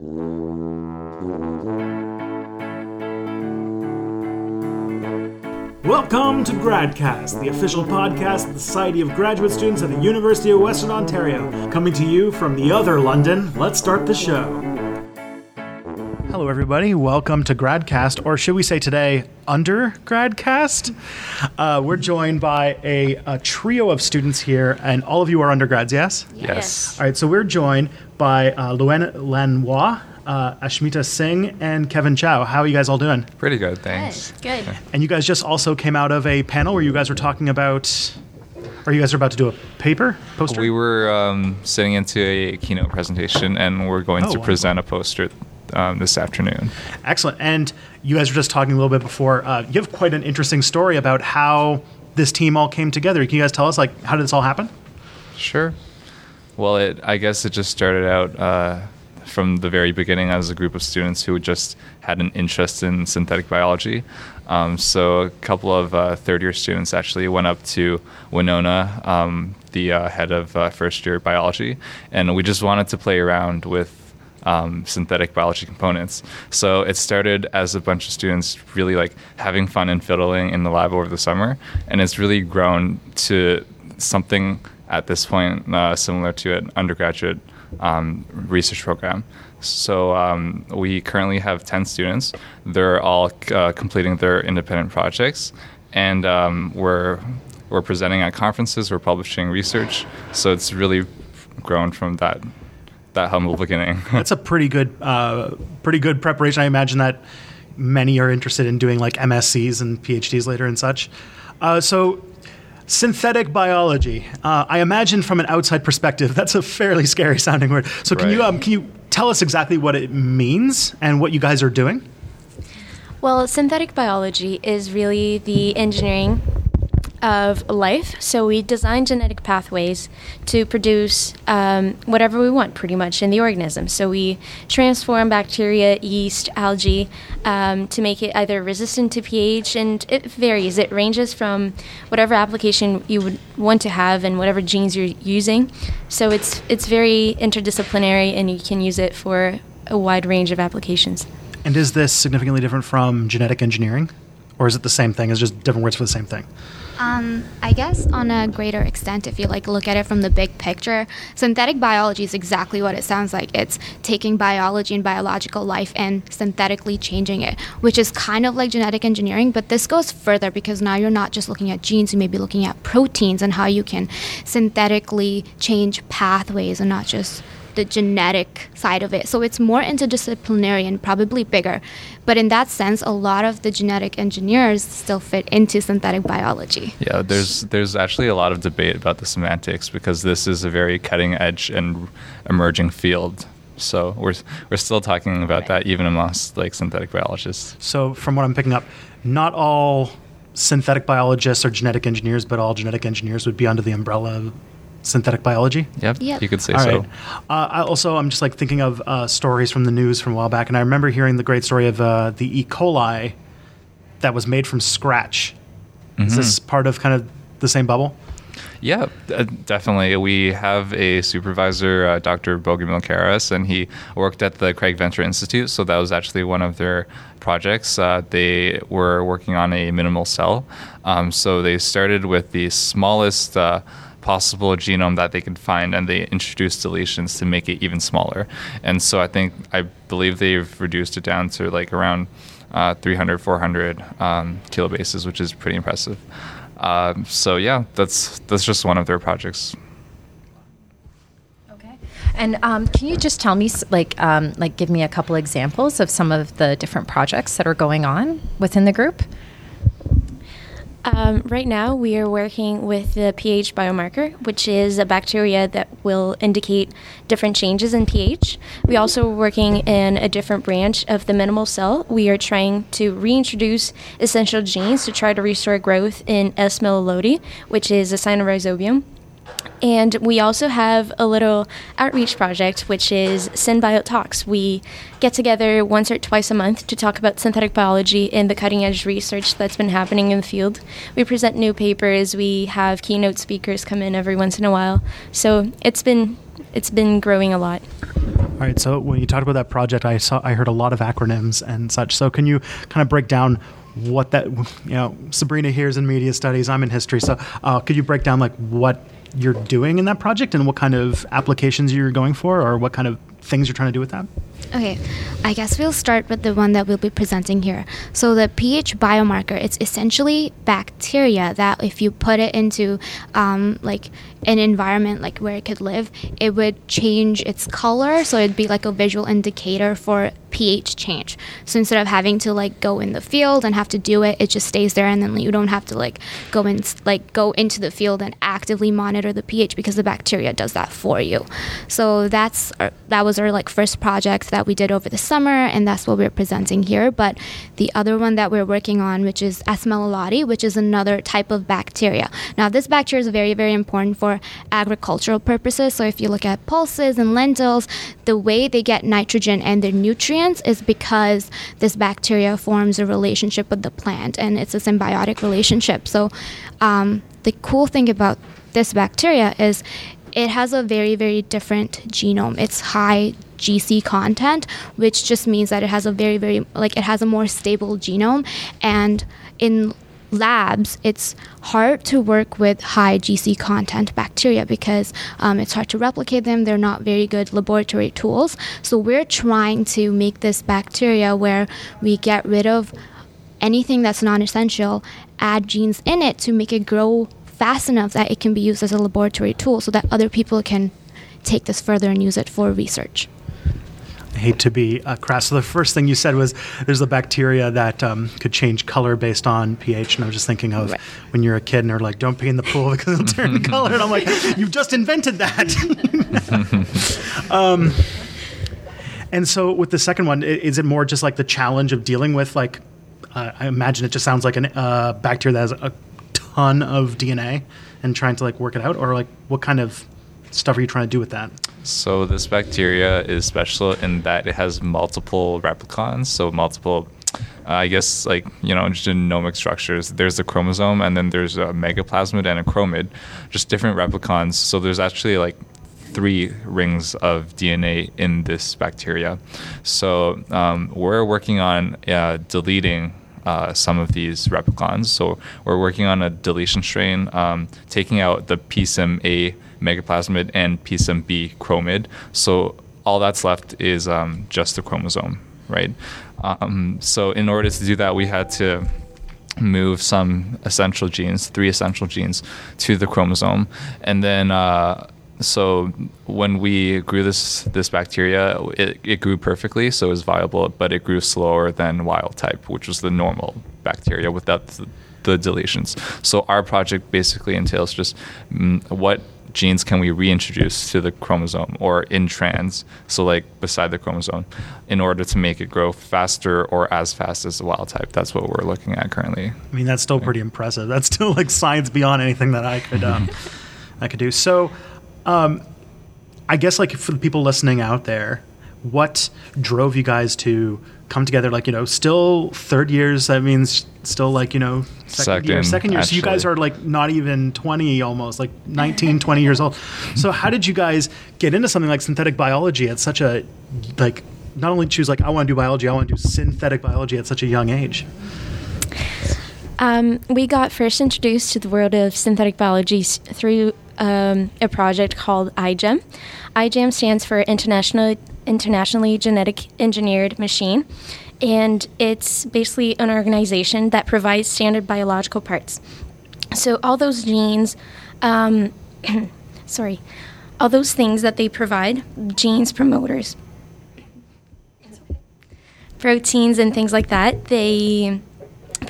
Welcome to GradCast, the official podcast of the Society of Graduate Students at the University of Western Ontario. Coming to you from the other London, let's start the show. Hello, everybody. Welcome to GradCast, or should we say today, Under GradCast? Uh, we're joined by a, a trio of students here, and all of you are undergrads, yes? Yes. All right, so we're joined by uh, Luen Lanois, uh, Ashmita Singh, and Kevin Chow. How are you guys all doing? Pretty good, thanks. Good. Good. And you guys just also came out of a panel where you guys were talking about, or you guys are about to do a paper, poster? We were um, sitting into a keynote presentation, and we're going Oh, to wow. present a poster um, this afternoon. Excellent. And you guys were just talking a little bit before. Uh, you have quite an interesting story about how this team all came together. Can you guys tell us, like, how did this all happen? Sure. Well, it I guess it just started out uh, from the very beginning as a group of students who just had an interest in synthetic biology. Um, so a couple of uh, third-year students actually went up to Winona, um, the uh, head of uh, first-year biology, and we just wanted to play around with um, synthetic biology components. So it started as a bunch of students really like having fun and fiddling in the lab over the summer, and it's really grown to something at this point uh, similar to an undergraduate um, research program. So um, we currently have 10 students. They're all uh, completing their independent projects, and um, we're we're presenting at conferences. We're publishing research. So it's really grown from that that humble beginning. That's a pretty good, uh, pretty good preparation. I imagine that many are interested in doing like MSCs and PhDs later and such. Uh, so, synthetic biology. Uh, I imagine from an outside perspective, that's a fairly scary sounding word. So, can you um, can you tell us exactly what it means and what you guys are doing? Well, synthetic biology is really the engineering of life. So we design genetic pathways to produce um, whatever we want, pretty much, in the organism. So we transform bacteria, yeast, algae um, to make it either resistant to pH, and it varies. It ranges from whatever application you would want to have and whatever genes you're using. So it's it's very interdisciplinary, and you can use it for a wide range of applications. And is this significantly different from genetic engineering, or is it the same thing? It's just different words for the same thing. Um, I guess on a greater extent, if you like look at it from the big picture, synthetic biology is exactly what it sounds like. It's taking biology and biological life and synthetically changing it, which is kind of like genetic engineering, but this goes further because now you're not just looking at genes, you may be looking at proteins and how you can synthetically change pathways and not just the genetic side of it. So it's more interdisciplinary and probably bigger. But in that sense, a lot of the genetic engineers still fit into synthetic biology. Yeah, there's there's actually a lot of debate about the semantics because this is a very cutting edge and emerging field. So we're we're still talking about that even amongst like synthetic biologists. So, from what I'm picking up, not all synthetic biologists are genetic engineers, but all genetic engineers would be under the umbrella of synthetic biology. Yep, Yep. you could say All so. right. Uh, I also, I'm just like thinking of uh, stories from the news from a while back, and I remember hearing the great story of uh, the E. coli that was made from scratch. Is this part of kind of the same bubble? Yeah, uh, definitely. We have a supervisor, uh, Dr. Bogomil Karas, and he worked at the Craig Venture Institute. So that was actually one of their projects. Uh, they were working on a minimal cell. Um, so they started with the smallest. Uh, possible genome that they could find and they introduced deletions to make it even smaller and so i think i believe they've reduced it down to like around uh, 300 400 um, kilobases which is pretty impressive um, so yeah, that's that's just one of their projects. Okay. And um, can you just tell me, like, um, like, give me a couple examples of some of the different projects that are going on within the group? Um, right now, we are working with the pH biomarker, which is a bacteria that will indicate different changes in pH. We also are working in a different branch of the minimal cell. We are trying to reintroduce essential genes to try to restore growth in S. millilodi, which is a cynorhizobium. And we also have a little outreach project, which is SynBio Talks. We get together once or twice a month to talk about synthetic biology and the cutting edge research that's been happening in the field. We present new papers. We have keynote speakers come in every once in a while. So it's been it's been growing a lot. All right. So when you talked about that project, I saw I heard a lot of acronyms and such. So can you kind of break down what that you know? Sabrina here is in media studies. I'm in history. So uh, could you break down like what you're doing in that project and what kind of applications you're going for, or what kind of things you're trying to do with that? Okay, I guess we'll start with the one that we'll be presenting here. So the pH biomarker, it's essentially bacteria that if you put it into um, like an environment like where it could live, it would change its color. So it'd be like a visual indicator for pH change. So instead of having to like go in the field and have to do it, it just stays there, and then you don't have to like go in like go into the field and actively monitor the pH because the bacteria does that for you. So that's our, that was our like first project that we did over the summer, and that's what we're presenting here. But the other one that we're working on, which is Aspergillus, which is another type of bacteria. Now this bacteria is very very important for agricultural purposes. So if you look at pulses and lentils, the way they get nitrogen and their nutrients is because this bacteria forms a relationship with the plant, and it's a symbiotic relationship. So um, the cool thing about this bacteria is it has a very very different genome. It's high GC content, which just means that it has a very very like it has a more stable genome and in labs, it's hard to work with high GC content bacteria because um, it's hard to replicate them. They're not very good laboratory tools. So we're trying to make this bacteria where we get rid of anything that's non essential, add genes in it to make it grow fast enough that it can be used as a laboratory tool so that other people can take this further and use it for research. I hate to be uh, crass. So the first thing you said was there's a bacteria that um, could change color based on pH, and I was just thinking of Right. when you're a kid and they're like, "Don't pee in the pool because it'll turn the color," and I'm like, "You've just invented that." um, and so with the second one, is it more just like the challenge of dealing with like? Uh, I imagine it just sounds like a uh, bacteria that has a ton of DNA and trying to like work it out, or like what kind of stuff are you trying to do with that? So this bacteria is special in that it has multiple replicons, so multiple, uh, I guess, like you know, genomic structures. There's a chromosome, and then there's a megaplasmid and a chromid, just different replicons. So there's actually like three rings of DNA in this bacteria. So um, we're working on uh, deleting uh, some of these replicons. So we're working on a deletion strain, um, taking out the PSIM-A megaplasmid and PSIM-B chromid. So all that's left is um, just the chromosome, right? Um, so in order to do that, we had to move some essential genes, three essential genes, to the chromosome, and then. Uh, so when we grew this this bacteria, it, it grew perfectly, so it was viable, but it grew slower than wild type, which was the normal bacteria without the, the deletions. So our project basically entails just mm, what genes can we reintroduce to the chromosome or in trans, so like beside the chromosome, in order to make it grow faster or as fast as the wild type. That's what we're looking at currently. I mean, that's still pretty impressive. That's still like science beyond anything that I could um, I could do. So, um, I guess like for the people listening out there, what drove you guys to come together? Like you know, still third years. That means still like you know second, year, Second, second year. So you guys are like not even 20 almost, like 19, 20 years old. So how did you guys get into something like synthetic biology at such a like not only choose like I want to do biology, I want to do synthetic biology at such a young age? Um, we got first introduced to the world of synthetic biology s- through um, a project called iGEM. iGEM stands for International Internationally Genetic Engineered Machine, and it's basically an organization that provides standard biological parts. So all those genes, um, sorry, all those things that they provide, genes, promoters, proteins, and things like that, they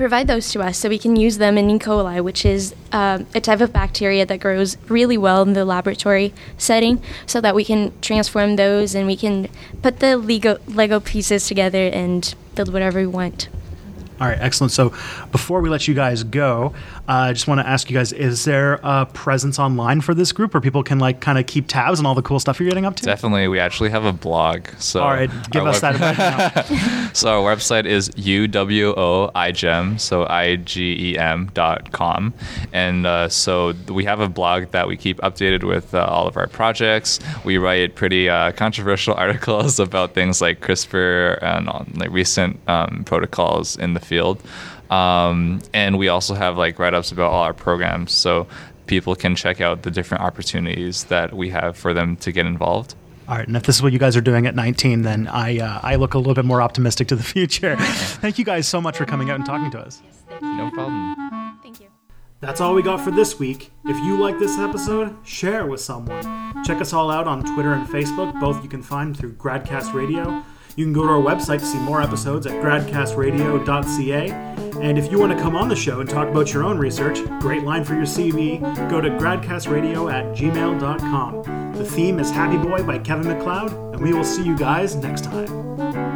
provide those to us so we can use them in E. coli, which is um, a type of bacteria that grows really well in the laboratory setting, so that we can transform those and we can put the Lego, Lego pieces together and build whatever we want. All right, excellent. So before we let you guys go, uh, I just want to ask you guys: Is there a presence online for this group, where people can like kind of keep tabs on all the cool stuff you're getting up to? Definitely, we actually have a blog. So All right, give our us web- that. So our website is uwoigem, so I-G-E-M dot com. And uh, so we have a blog that we keep updated with uh, all of our projects. We write pretty uh, controversial articles about things like CRISPR and like recent um, protocols in the field. Um, and we also have like write-ups about all our programs. So people can check out the different opportunities that we have for them to get involved. All right, and if this is what you guys are doing at 19, then I uh, I look a little bit more optimistic to the future. Thank you guys so much for coming out and talking to us. No problem. Thank you. That's all we got for this week. If you like this episode, share it with someone. Check us all out on Twitter and Facebook. Both you can find through Gradcast Radio. You can go to our website to see more episodes at gradcastradio.ca. And if you want to come on the show and talk about your own research, great line for your CV, go to gradcastradio at gmail.com. The theme is Happy Boy by Kevin McLeod, and we will see you guys next time.